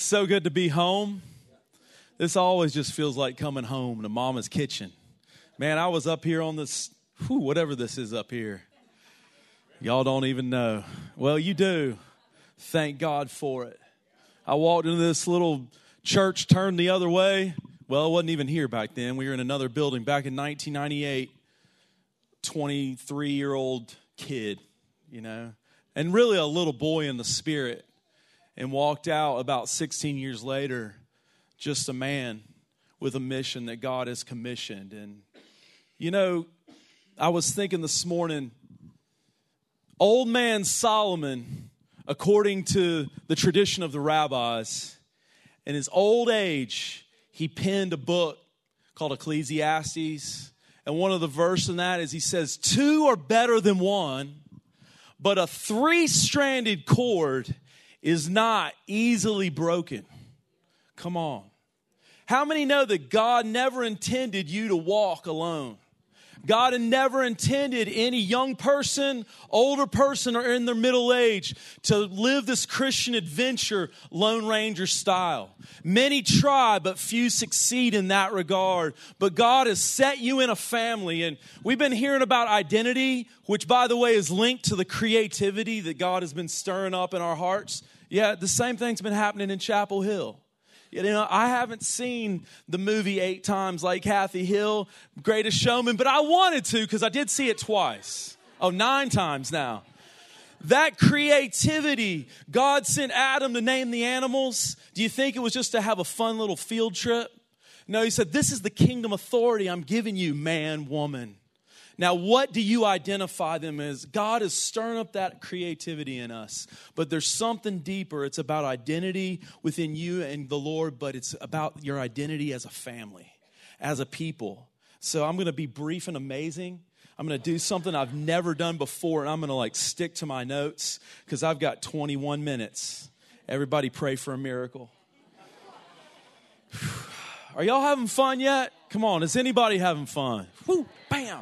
So good to be home. This always just feels like coming home to mama's kitchen. Man, I was up here on this, whew, whatever this is up here. Y'all don't even know. Well, you do. Thank God for it. I walked into this little church, turned the other way. Well, it wasn't even here back then. We were in another building back in 1998. 23 year old kid, you know, and really a little boy in the spirit and walked out about 16 years later, just a man with a mission that God has commissioned. And, you know, I was thinking this morning, old man Solomon, according to the tradition of the rabbis, in his old age, he penned a book called Ecclesiastes. And one of the verses in that is he says, Two are better than one, but a three stranded cord is not easily broken. Come on. How many know that God never intended you to walk alone? God had never intended any young person, older person, or in their middle age to live this Christian adventure Lone Ranger style. Many try, but few succeed in that regard. But God has set you in a family, and we've been hearing about identity, which, by the way, is linked to the creativity that God has been stirring up in our hearts. Yeah, the same thing's been happening in Chapel Hill. You know, I haven't seen the movie eight times like Kathy Hill, Greatest Showman, but I wanted to because I did see it twice. Oh, nine times now. That creativity, God sent Adam to name the animals. Do you think it was just to have a fun little field trip? No, he said, This is the kingdom authority I'm giving you, man, woman. Now, what do you identify them as? God is stirring up that creativity in us, but there's something deeper. It's about identity within you and the Lord, but it's about your identity as a family, as a people. So I'm going to be brief and amazing. I'm going to do something I've never done before, and I'm going to like stick to my notes because I've got 21 minutes. Everybody pray for a miracle. Are y'all having fun yet? Come on, is anybody having fun? Whoo, bam.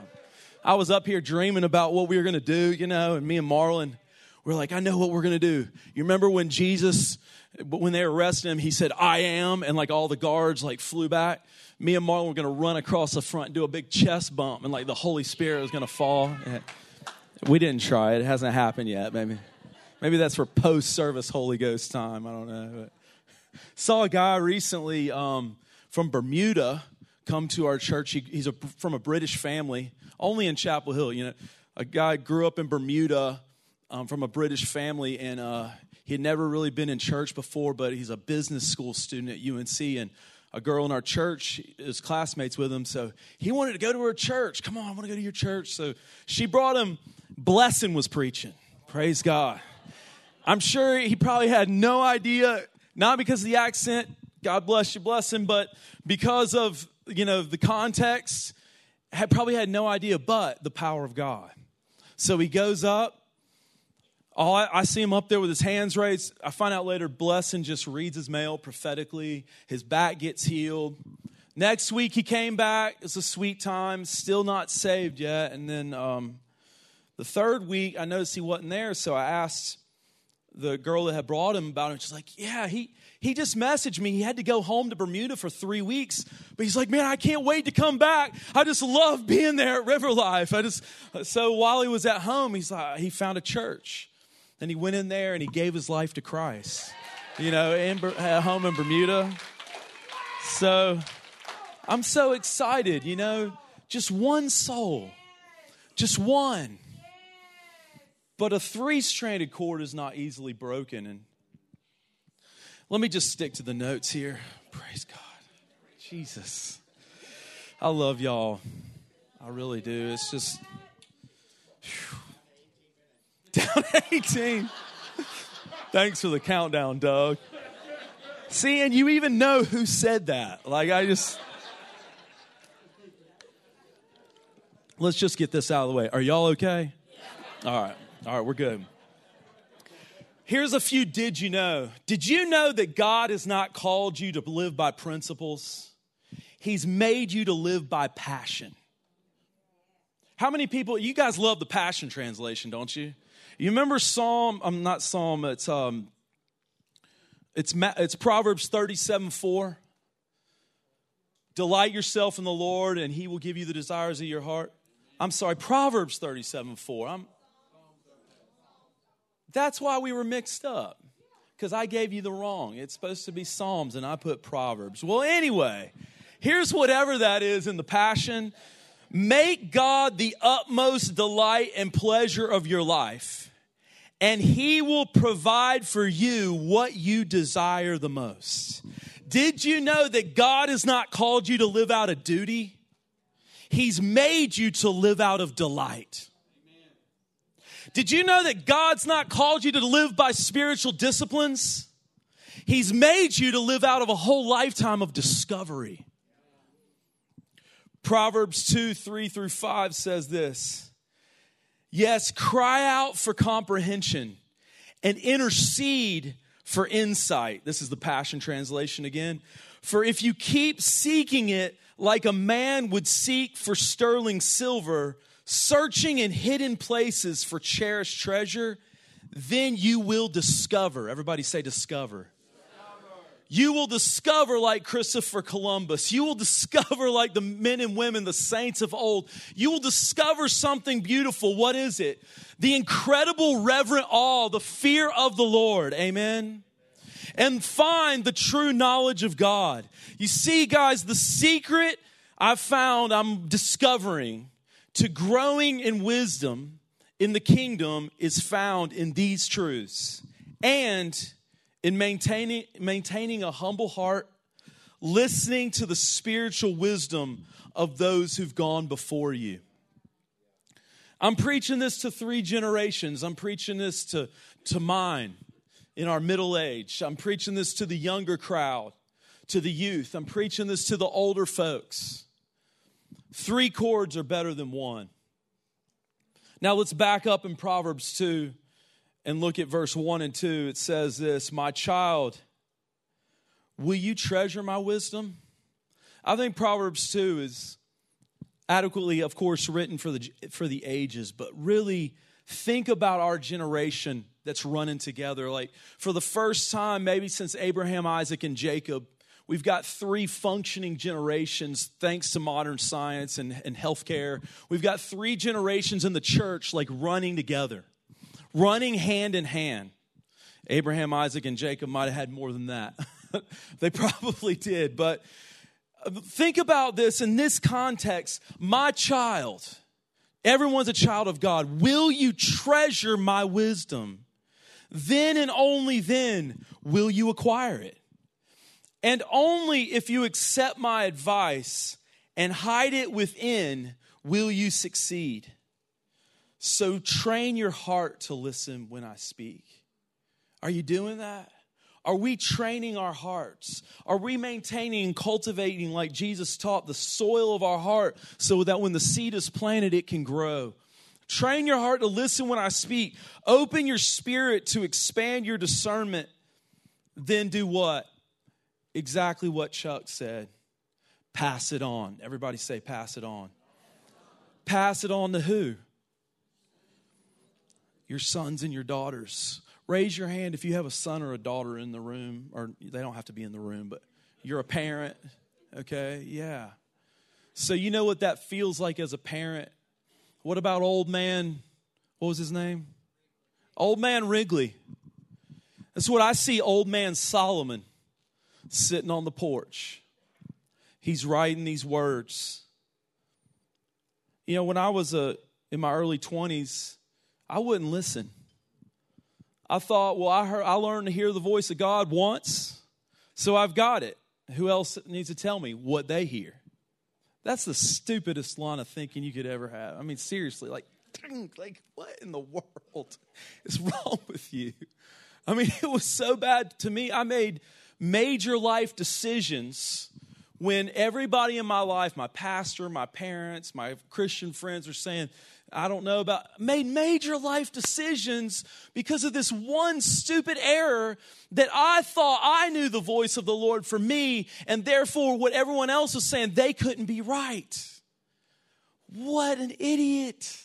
I was up here dreaming about what we were going to do, you know, and me and Marlon, we're like, I know what we're going to do. You remember when Jesus, when they arrested him, he said, I am, and like all the guards like flew back. Me and Marlon were going to run across the front, do a big chest bump, and like the Holy Spirit was going to fall. We didn't try it. It hasn't happened yet, maybe. Maybe that's for post service Holy Ghost time. I don't know. But saw a guy recently um, from Bermuda come to our church. He, he's a, from a British family only in Chapel Hill. You know, a guy grew up in Bermuda um, from a British family, and uh, he had never really been in church before, but he's a business school student at UNC, and a girl in our church is classmates with him, so he wanted to go to her church. Come on, I want to go to your church. So she brought him. Blessing was preaching. Praise God. I'm sure he probably had no idea, not because of the accent, God bless you, bless him, but because of you know the context had probably had no idea but the power of God. So he goes up. All I, I, see him up there with his hands raised. I find out later, Blessing just reads his mail prophetically. His back gets healed. Next week he came back. It's a sweet time. Still not saved yet. And then um, the third week, I noticed he wasn't there. So I asked the girl that had brought him about it. She's like, "Yeah, he he just messaged me. He had to go home to Bermuda for three weeks, but he's like, man, I can't wait to come back. I just love being there at River Life. I just so while he was at home, he's like, he found a church, and he went in there and he gave his life to Christ. You know, in, at home in Bermuda. So I'm so excited. You know, just one soul, just one. But a three stranded cord is not easily broken. And let me just stick to the notes here. Praise God. Jesus. I love y'all. I really do. It's just whew. down 18. Thanks for the countdown, Doug. See, and you even know who said that. Like, I just. Let's just get this out of the way. Are y'all okay? All right. All right, we're good. Here's a few did you know. Did you know that God has not called you to live by principles? He's made you to live by passion. How many people, you guys love the Passion Translation, don't you? You remember Psalm, I'm um, not Psalm, it's um, It's, it's Proverbs 37 4. Delight yourself in the Lord, and he will give you the desires of your heart. I'm sorry, Proverbs 37 4. I'm, that's why we were mixed up, because I gave you the wrong. It's supposed to be Psalms, and I put Proverbs. Well, anyway, here's whatever that is in the Passion. Make God the utmost delight and pleasure of your life, and He will provide for you what you desire the most. Did you know that God has not called you to live out of duty? He's made you to live out of delight. Did you know that God's not called you to live by spiritual disciplines? He's made you to live out of a whole lifetime of discovery. Proverbs 2 3 through 5 says this Yes, cry out for comprehension and intercede for insight. This is the Passion Translation again. For if you keep seeking it like a man would seek for sterling silver, searching in hidden places for cherished treasure, then you will discover. Everybody say, discover. You will discover like Christopher Columbus. You will discover like the men and women, the saints of old. You will discover something beautiful. What is it? The incredible reverent awe, the fear of the Lord. Amen and find the true knowledge of God. You see, guys, the secret I've found, I'm discovering to growing in wisdom in the kingdom is found in these truths and in maintaining, maintaining a humble heart, listening to the spiritual wisdom of those who've gone before you. I'm preaching this to three generations. I'm preaching this to, to mine in our middle age. I'm preaching this to the younger crowd, to the youth. I'm preaching this to the older folks. Three chords are better than one. Now let's back up in Proverbs 2 and look at verse 1 and 2. It says this My child, will you treasure my wisdom? I think Proverbs 2 is adequately, of course, written for the, for the ages, but really think about our generation that's running together. Like for the first time, maybe since Abraham, Isaac, and Jacob, We've got three functioning generations thanks to modern science and, and healthcare. We've got three generations in the church like running together, running hand in hand. Abraham, Isaac, and Jacob might have had more than that. they probably did. But uh, think about this in this context my child, everyone's a child of God. Will you treasure my wisdom? Then and only then will you acquire it. And only if you accept my advice and hide it within will you succeed. So train your heart to listen when I speak. Are you doing that? Are we training our hearts? Are we maintaining and cultivating, like Jesus taught, the soil of our heart so that when the seed is planted, it can grow? Train your heart to listen when I speak. Open your spirit to expand your discernment. Then do what? Exactly what Chuck said pass it on. Everybody say, pass it on. Pass it on to who? Your sons and your daughters. Raise your hand if you have a son or a daughter in the room, or they don't have to be in the room, but you're a parent, okay? Yeah. So you know what that feels like as a parent. What about old man? What was his name? Old man Wrigley. That's what I see old man Solomon sitting on the porch. He's writing these words. You know, when I was uh, in my early 20s, I wouldn't listen. I thought, well, I, heard, I learned to hear the voice of God once, so I've got it. Who else needs to tell me what they hear? That's the stupidest line of thinking you could ever have. I mean, seriously, like, like what in the world is wrong with you? I mean, it was so bad to me. I made major life decisions when everybody in my life, my pastor, my parents, my Christian friends, are saying, I don't know about, made major life decisions because of this one stupid error that I thought I knew the voice of the Lord for me, and therefore what everyone else was saying, they couldn't be right. What an idiot.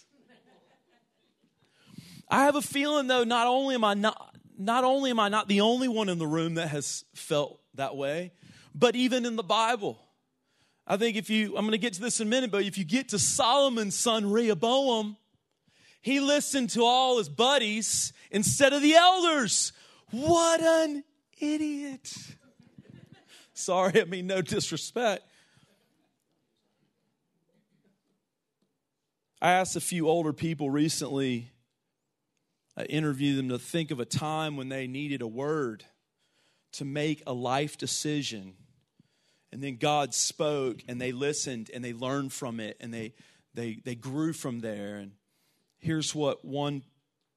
I have a feeling, though, not only am I not, not only am I not the only one in the room that has felt that way, but even in the Bible. I think if you, I'm going to get to this in a minute, but if you get to Solomon's son Rehoboam, he listened to all his buddies instead of the elders. What an idiot. Sorry, I mean, no disrespect. I asked a few older people recently, I interviewed them to think of a time when they needed a word to make a life decision. And then God spoke and they listened and they learned from it and they, they, they grew from there. And here's what one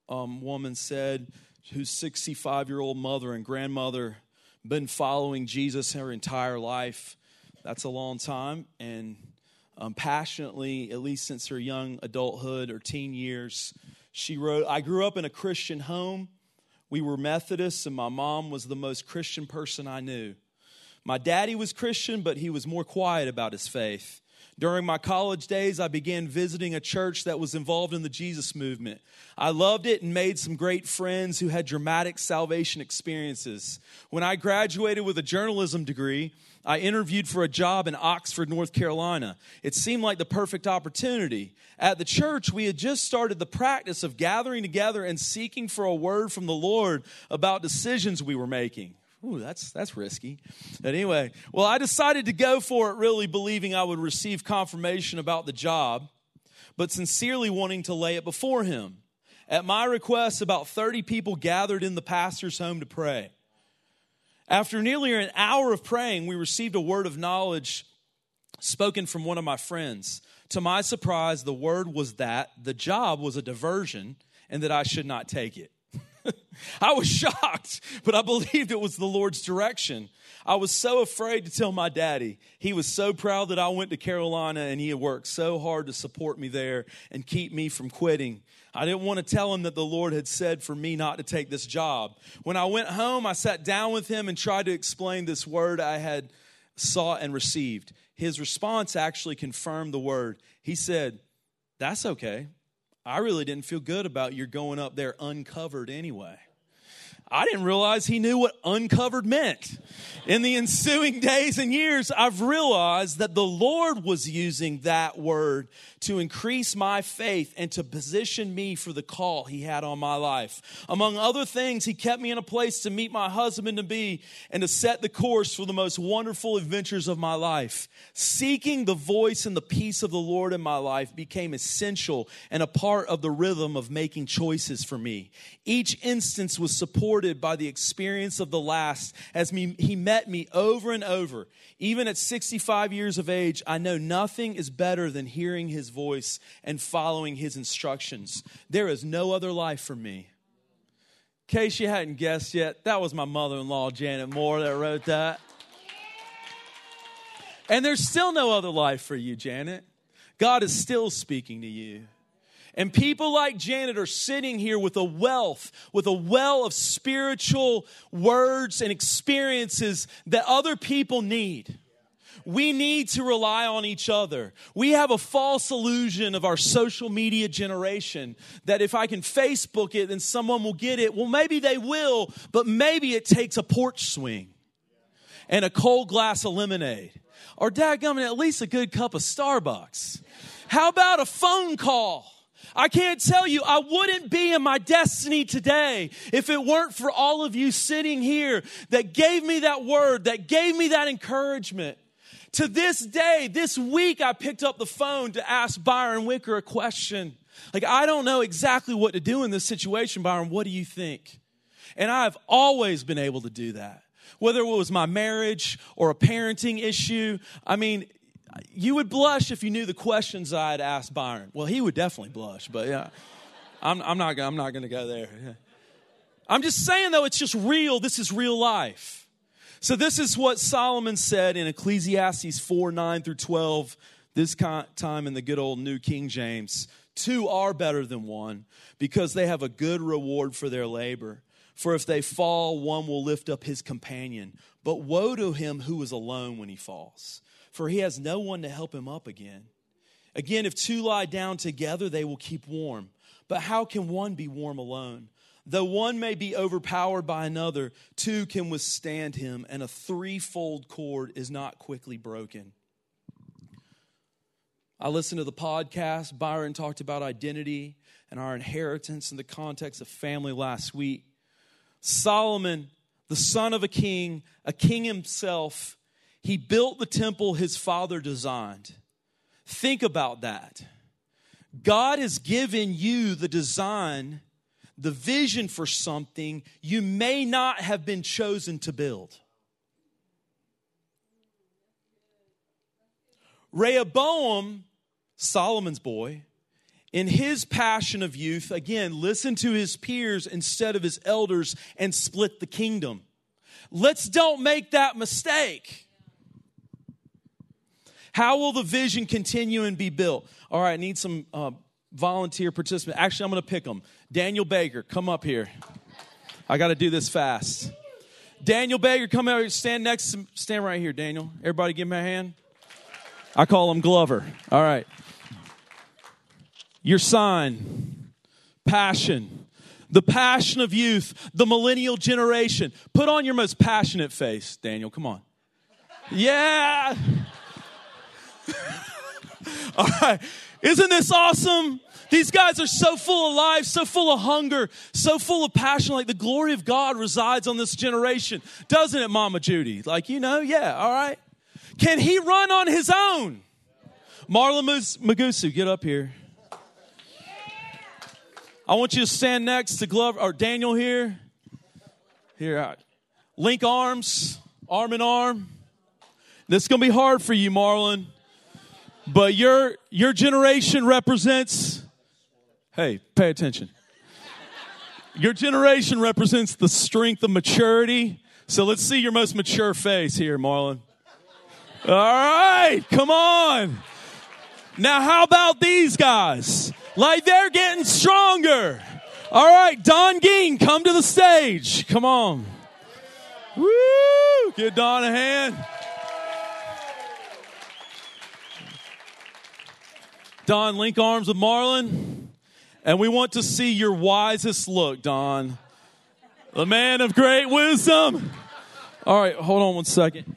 um, woman said whose 65 year old mother and grandmother been following Jesus her entire life. That's a long time. And um, passionately, at least since her young adulthood or teen years, she wrote, I grew up in a Christian home. We were Methodists, and my mom was the most Christian person I knew. My daddy was Christian, but he was more quiet about his faith. During my college days, I began visiting a church that was involved in the Jesus movement. I loved it and made some great friends who had dramatic salvation experiences. When I graduated with a journalism degree, I interviewed for a job in Oxford, North Carolina. It seemed like the perfect opportunity. At the church, we had just started the practice of gathering together and seeking for a word from the Lord about decisions we were making. Ooh, that's that's risky. But anyway, well, I decided to go for it, really believing I would receive confirmation about the job, but sincerely wanting to lay it before him. At my request, about 30 people gathered in the pastor's home to pray. After nearly an hour of praying, we received a word of knowledge spoken from one of my friends. To my surprise, the word was that the job was a diversion and that I should not take it. I was shocked, but I believed it was the Lord's direction. I was so afraid to tell my daddy. He was so proud that I went to Carolina and he had worked so hard to support me there and keep me from quitting. I didn't want to tell him that the Lord had said for me not to take this job. When I went home, I sat down with him and tried to explain this word I had sought and received. His response actually confirmed the word. He said, That's okay. I really didn't feel good about your going up there uncovered anyway. I didn't realize he knew what uncovered meant. In the ensuing days and years, I've realized that the Lord was using that word to increase my faith and to position me for the call he had on my life. Among other things, he kept me in a place to meet my husband to be and to set the course for the most wonderful adventures of my life. Seeking the voice and the peace of the Lord in my life became essential and a part of the rhythm of making choices for me. Each instance was supported by the experience of the last as me, he met me over and over. Even at 65 years of age, I know nothing is better than hearing his voice and following his instructions. There is no other life for me. In case you hadn't guessed yet, that was my mother in law, Janet Moore, that wrote that. And there's still no other life for you, Janet. God is still speaking to you. And people like Janet are sitting here with a wealth, with a well of spiritual words and experiences that other people need. We need to rely on each other. We have a false illusion of our social media generation that if I can Facebook it, then someone will get it. Well, maybe they will, but maybe it takes a porch swing and a cold glass of lemonade. Or, dadgummit, at least a good cup of Starbucks. How about a phone call? I can't tell you, I wouldn't be in my destiny today if it weren't for all of you sitting here that gave me that word, that gave me that encouragement. To this day, this week, I picked up the phone to ask Byron Wicker a question. Like, I don't know exactly what to do in this situation, Byron. What do you think? And I've always been able to do that. Whether it was my marriage or a parenting issue, I mean, you would blush if you knew the questions I had asked Byron. Well, he would definitely blush, but yeah, I'm, I'm not, I'm not going to go there. I'm just saying, though, it's just real. This is real life. So, this is what Solomon said in Ecclesiastes 4 9 through 12, this time in the good old New King James. Two are better than one because they have a good reward for their labor. For if they fall, one will lift up his companion. But woe to him who is alone when he falls, for he has no one to help him up again. Again, if two lie down together, they will keep warm. But how can one be warm alone? Though one may be overpowered by another, two can withstand him, and a threefold cord is not quickly broken. I listened to the podcast. Byron talked about identity and our inheritance in the context of family last week. Solomon, the son of a king, a king himself, he built the temple his father designed. Think about that. God has given you the design the vision for something you may not have been chosen to build. Rehoboam, Solomon's boy, in his passion of youth, again, listened to his peers instead of his elders and split the kingdom. Let's don't make that mistake. How will the vision continue and be built? All right, I need some uh, volunteer participants. Actually, I'm going to pick them. Daniel Baker, come up here. I got to do this fast. Daniel Baker, come out here. Stand next stand right here, Daniel. Everybody give me a hand. I call him Glover. All right. Your sign, passion, the passion of youth, the millennial generation. Put on your most passionate face, Daniel. Come on. Yeah. All right. Isn't this awesome? These guys are so full of life, so full of hunger, so full of passion. Like the glory of God resides on this generation. Doesn't it, Mama Judy? Like, you know, yeah, all right. Can he run on his own? Marlon Magusu, get up here. I want you to stand next to Glover or Daniel here. Here, link arms, arm in arm. This is going to be hard for you, Marlon. But your your generation represents Hey, pay attention. Your generation represents the strength of maturity. So let's see your most mature face here, Marlon. All right, come on. Now, how about these guys? Like they're getting stronger. All right, Don Ging, come to the stage. Come on. Woo! Give Don a hand. Don, link arms with Marlon. And we want to see your wisest look, Don. The man of great wisdom. All right, hold on one second.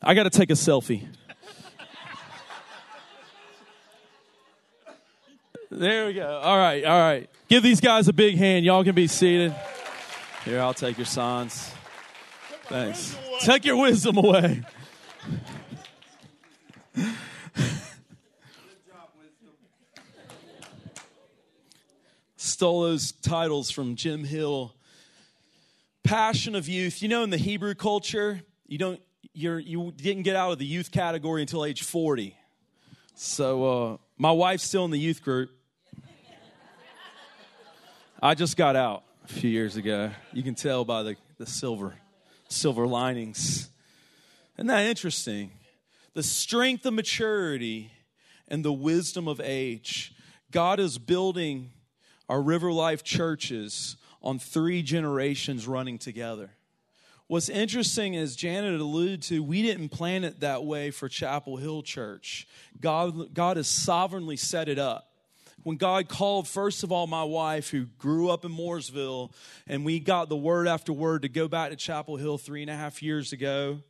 I got to take a selfie. There we go. All right, all right. Give these guys a big hand. Y'all can be seated. Here, I'll take your signs. Thanks. Take your wisdom away. Stole those titles from Jim Hill. Passion of youth. You know, in the Hebrew culture, you don't you're you didn't get out of the youth category until age 40. So uh, my wife's still in the youth group. I just got out a few years ago. You can tell by the, the silver silver linings. Isn't that interesting? The strength of maturity and the wisdom of age. God is building our River Life churches on three generations running together. What's interesting, as Janet alluded to, we didn't plan it that way for Chapel Hill Church. God, God has sovereignly set it up. When God called, first of all, my wife, who grew up in Mooresville, and we got the word after word to go back to Chapel Hill three and a half years ago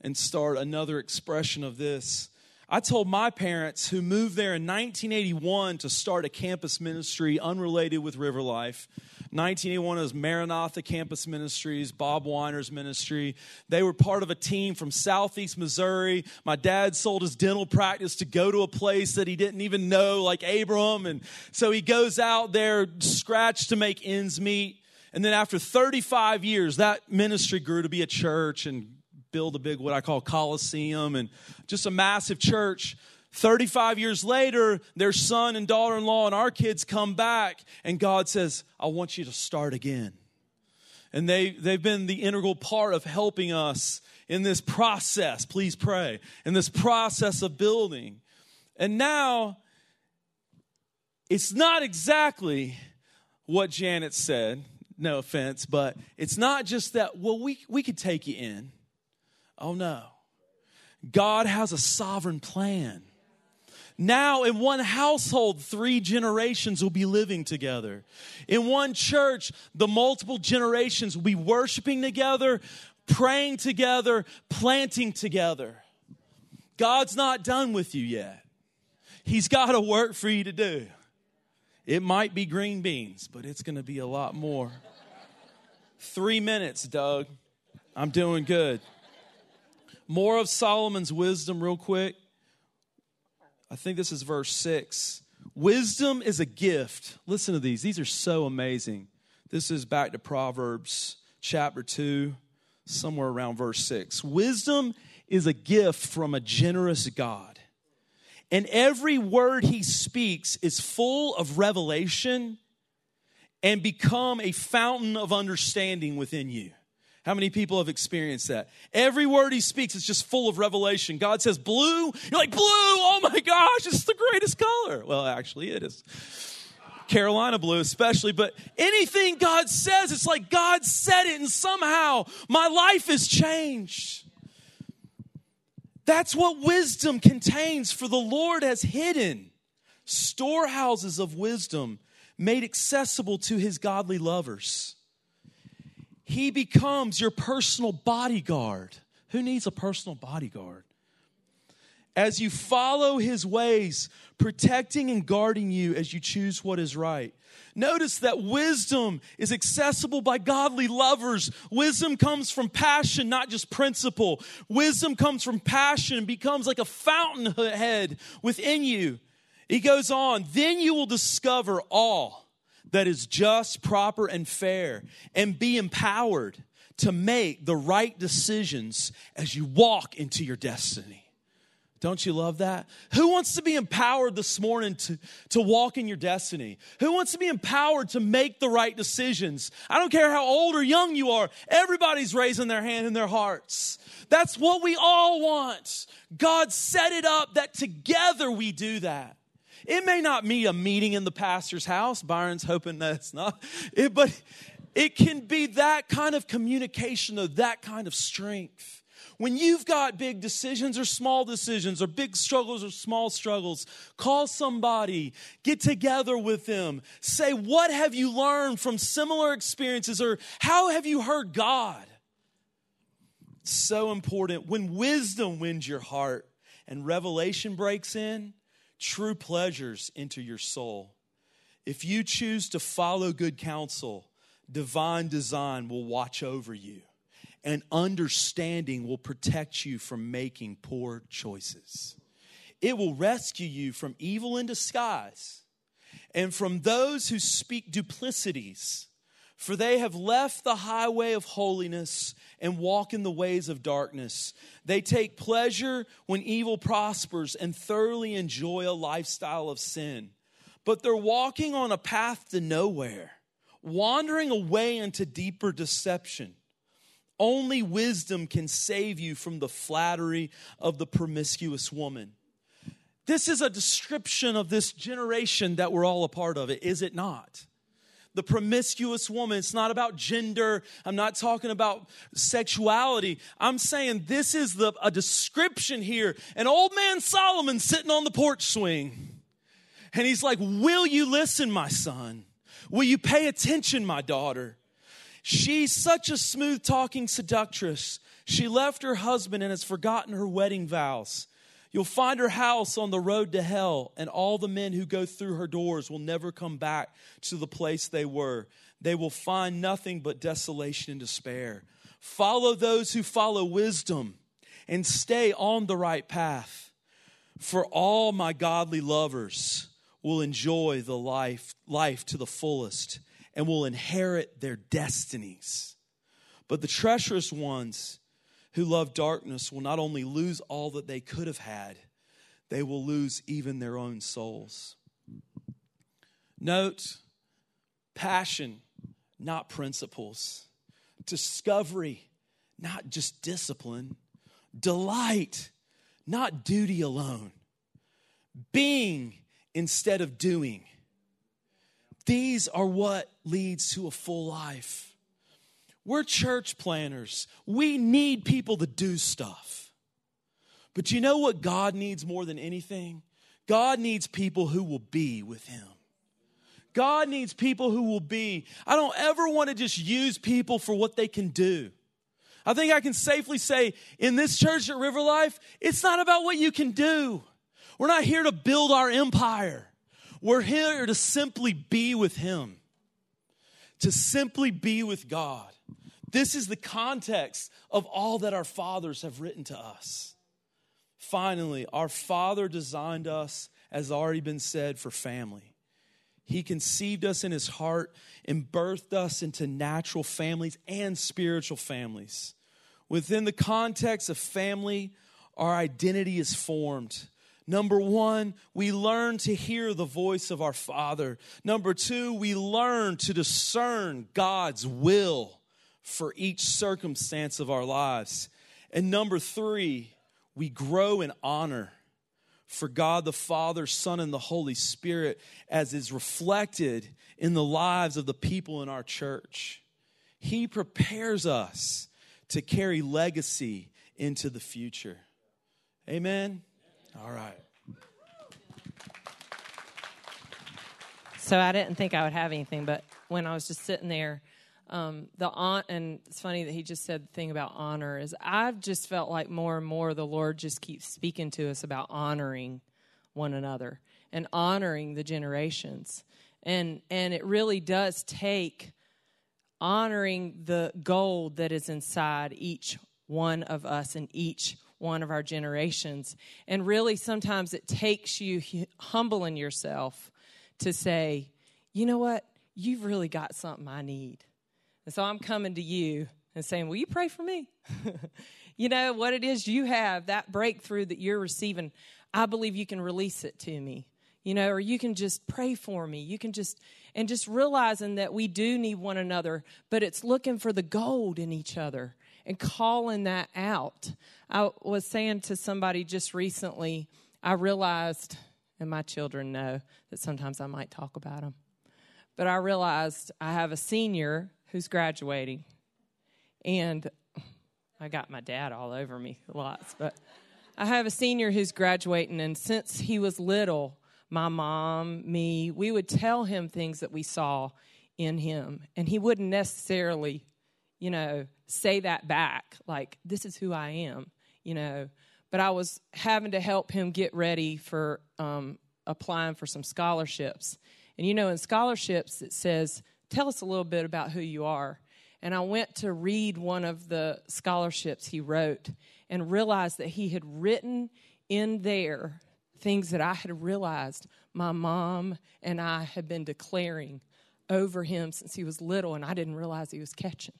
and start another expression of this. I told my parents, who moved there in 1981 to start a campus ministry unrelated with River Life. 1981 was Maranatha Campus Ministries, Bob Weiner's ministry. They were part of a team from Southeast Missouri. My dad sold his dental practice to go to a place that he didn't even know, like Abram. And so he goes out there, scratched to make ends meet. And then after 35 years, that ministry grew to be a church and build a big, what I call Coliseum and just a massive church. 35 years later, their son and daughter in law and our kids come back, and God says, I want you to start again. And they, they've been the integral part of helping us in this process. Please pray. In this process of building. And now, it's not exactly what Janet said, no offense, but it's not just that, well, we, we could take you in. Oh no. God has a sovereign plan. Now, in one household, three generations will be living together. In one church, the multiple generations will be worshiping together, praying together, planting together. God's not done with you yet. He's got a work for you to do. It might be green beans, but it's going to be a lot more. Three minutes, Doug. I'm doing good. More of Solomon's wisdom, real quick. I think this is verse six. Wisdom is a gift. Listen to these, these are so amazing. This is back to Proverbs chapter 2, somewhere around verse 6. Wisdom is a gift from a generous God. And every word he speaks is full of revelation and become a fountain of understanding within you. How many people have experienced that? Every word he speaks is just full of revelation. God says blue, you're like, blue, oh my gosh, it's the greatest color. Well, actually, it is. Carolina blue, especially, but anything God says, it's like God said it, and somehow my life is changed. That's what wisdom contains, for the Lord has hidden storehouses of wisdom made accessible to his godly lovers. He becomes your personal bodyguard. Who needs a personal bodyguard? As you follow his ways, protecting and guarding you as you choose what is right. Notice that wisdom is accessible by godly lovers. Wisdom comes from passion, not just principle. Wisdom comes from passion and becomes like a fountainhead within you. He goes on, then you will discover all that is just, proper, and fair, and be empowered to make the right decisions as you walk into your destiny. Don't you love that? Who wants to be empowered this morning to, to walk in your destiny? Who wants to be empowered to make the right decisions? I don't care how old or young you are, everybody's raising their hand in their hearts. That's what we all want. God set it up that together we do that. It may not be a meeting in the pastor's house. Byron's hoping that's not. It, but it can be that kind of communication of that kind of strength. When you've got big decisions or small decisions or big struggles or small struggles, call somebody, get together with them, say, What have you learned from similar experiences or how have you heard God? So important. When wisdom wins your heart and revelation breaks in, true pleasures enter your soul. If you choose to follow good counsel, divine design will watch over you, and understanding will protect you from making poor choices. It will rescue you from evil in disguise and from those who speak duplicities, for they have left the highway of holiness and walk in the ways of darkness. They take pleasure when evil prospers and thoroughly enjoy a lifestyle of sin. But they're walking on a path to nowhere, wandering away into deeper deception. Only wisdom can save you from the flattery of the promiscuous woman. This is a description of this generation that we're all a part of it, is it not? The promiscuous woman. It's not about gender. I'm not talking about sexuality. I'm saying this is the, a description here. An old man Solomon sitting on the porch swing. And he's like, Will you listen, my son? Will you pay attention, my daughter? She's such a smooth talking seductress. She left her husband and has forgotten her wedding vows. You'll find her house on the road to hell, and all the men who go through her doors will never come back to the place they were. They will find nothing but desolation and despair. Follow those who follow wisdom and stay on the right path. For all my godly lovers will enjoy the life, life to the fullest and will inherit their destinies. But the treacherous ones, who love darkness will not only lose all that they could have had, they will lose even their own souls. Note passion, not principles. Discovery, not just discipline. Delight, not duty alone. Being instead of doing. These are what leads to a full life. We're church planners. We need people to do stuff. But you know what God needs more than anything? God needs people who will be with Him. God needs people who will be. I don't ever want to just use people for what they can do. I think I can safely say in this church at River Life, it's not about what you can do. We're not here to build our empire. We're here to simply be with Him, to simply be with God. This is the context of all that our fathers have written to us. Finally, our Father designed us, as already been said, for family. He conceived us in His heart and birthed us into natural families and spiritual families. Within the context of family, our identity is formed. Number one, we learn to hear the voice of our Father. Number two, we learn to discern God's will for each circumstance of our lives. And number three, we grow in honor for God the Father, Son, and the Holy Spirit as is reflected in the lives of the people in our church. He prepares us to carry legacy into the future. Amen. All right. So I didn't think I would have anything, but when I was just sitting there, um, the on and it's funny that he just said the thing about honor is I've just felt like more and more the Lord just keeps speaking to us about honoring one another and honoring the generations, and and it really does take honoring the gold that is inside each one of us and each one of our generations, and really sometimes it takes you humbling yourself to say, you know what, you've really got something I need and so I'm coming to you and saying, Will you pray for me? you know, what it is you have, that breakthrough that you're receiving, I believe you can release it to me. You know, or you can just pray for me. You can just, and just realizing that we do need one another, but it's looking for the gold in each other and calling that out. I was saying to somebody just recently, I realized, and my children know that sometimes I might talk about them, but I realized I have a senior who's graduating. And I got my dad all over me lots, but I have a senior who's graduating, and since he was little, my mom, me, we would tell him things that we saw in him, and he wouldn't necessarily, you know, say that back, like, this is who I am, you know. But I was having to help him get ready for um, applying for some scholarships. And you know, in scholarships, it says tell us a little bit about who you are. And I went to read one of the scholarships he wrote and realized that he had written in there things that I had realized my mom and I had been declaring over him since he was little, and I didn't realize he was catching.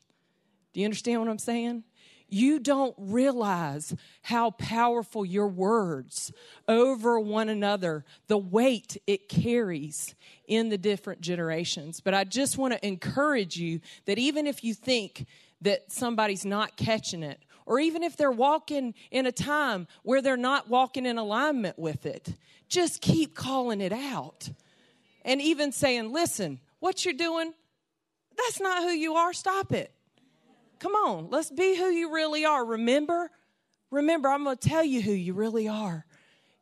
Do you understand what I'm saying? you don't realize how powerful your words over one another, the weight it carries in the different generations. But I just want to encourage you that even if you think that somebody's not catching it, or even if they're walking in a time where they're not walking in alignment with it, just keep calling it out. And even saying, listen, what you're doing, that's not who you are, stop it. Come on, let's be who you really are. Remember, remember, I'm going to tell you who you really are.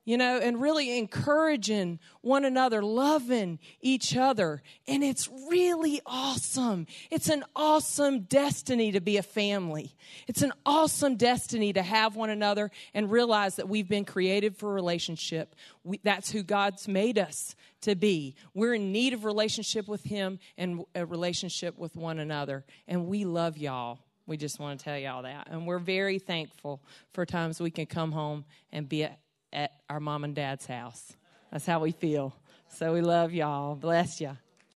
You know, and really encouraging one another, loving each other. And it's really awesome. It's an awesome destiny to be a family. It's an awesome destiny to have one another and realize that we've been created for relationship. We, that's who God's made us to be. We're in need of relationship with Him and a relationship with one another. And we love y'all. We just want to tell you all that. And we're very thankful for times we can come home and be at, at our mom and dad's house. That's how we feel. So we love y'all. Bless you.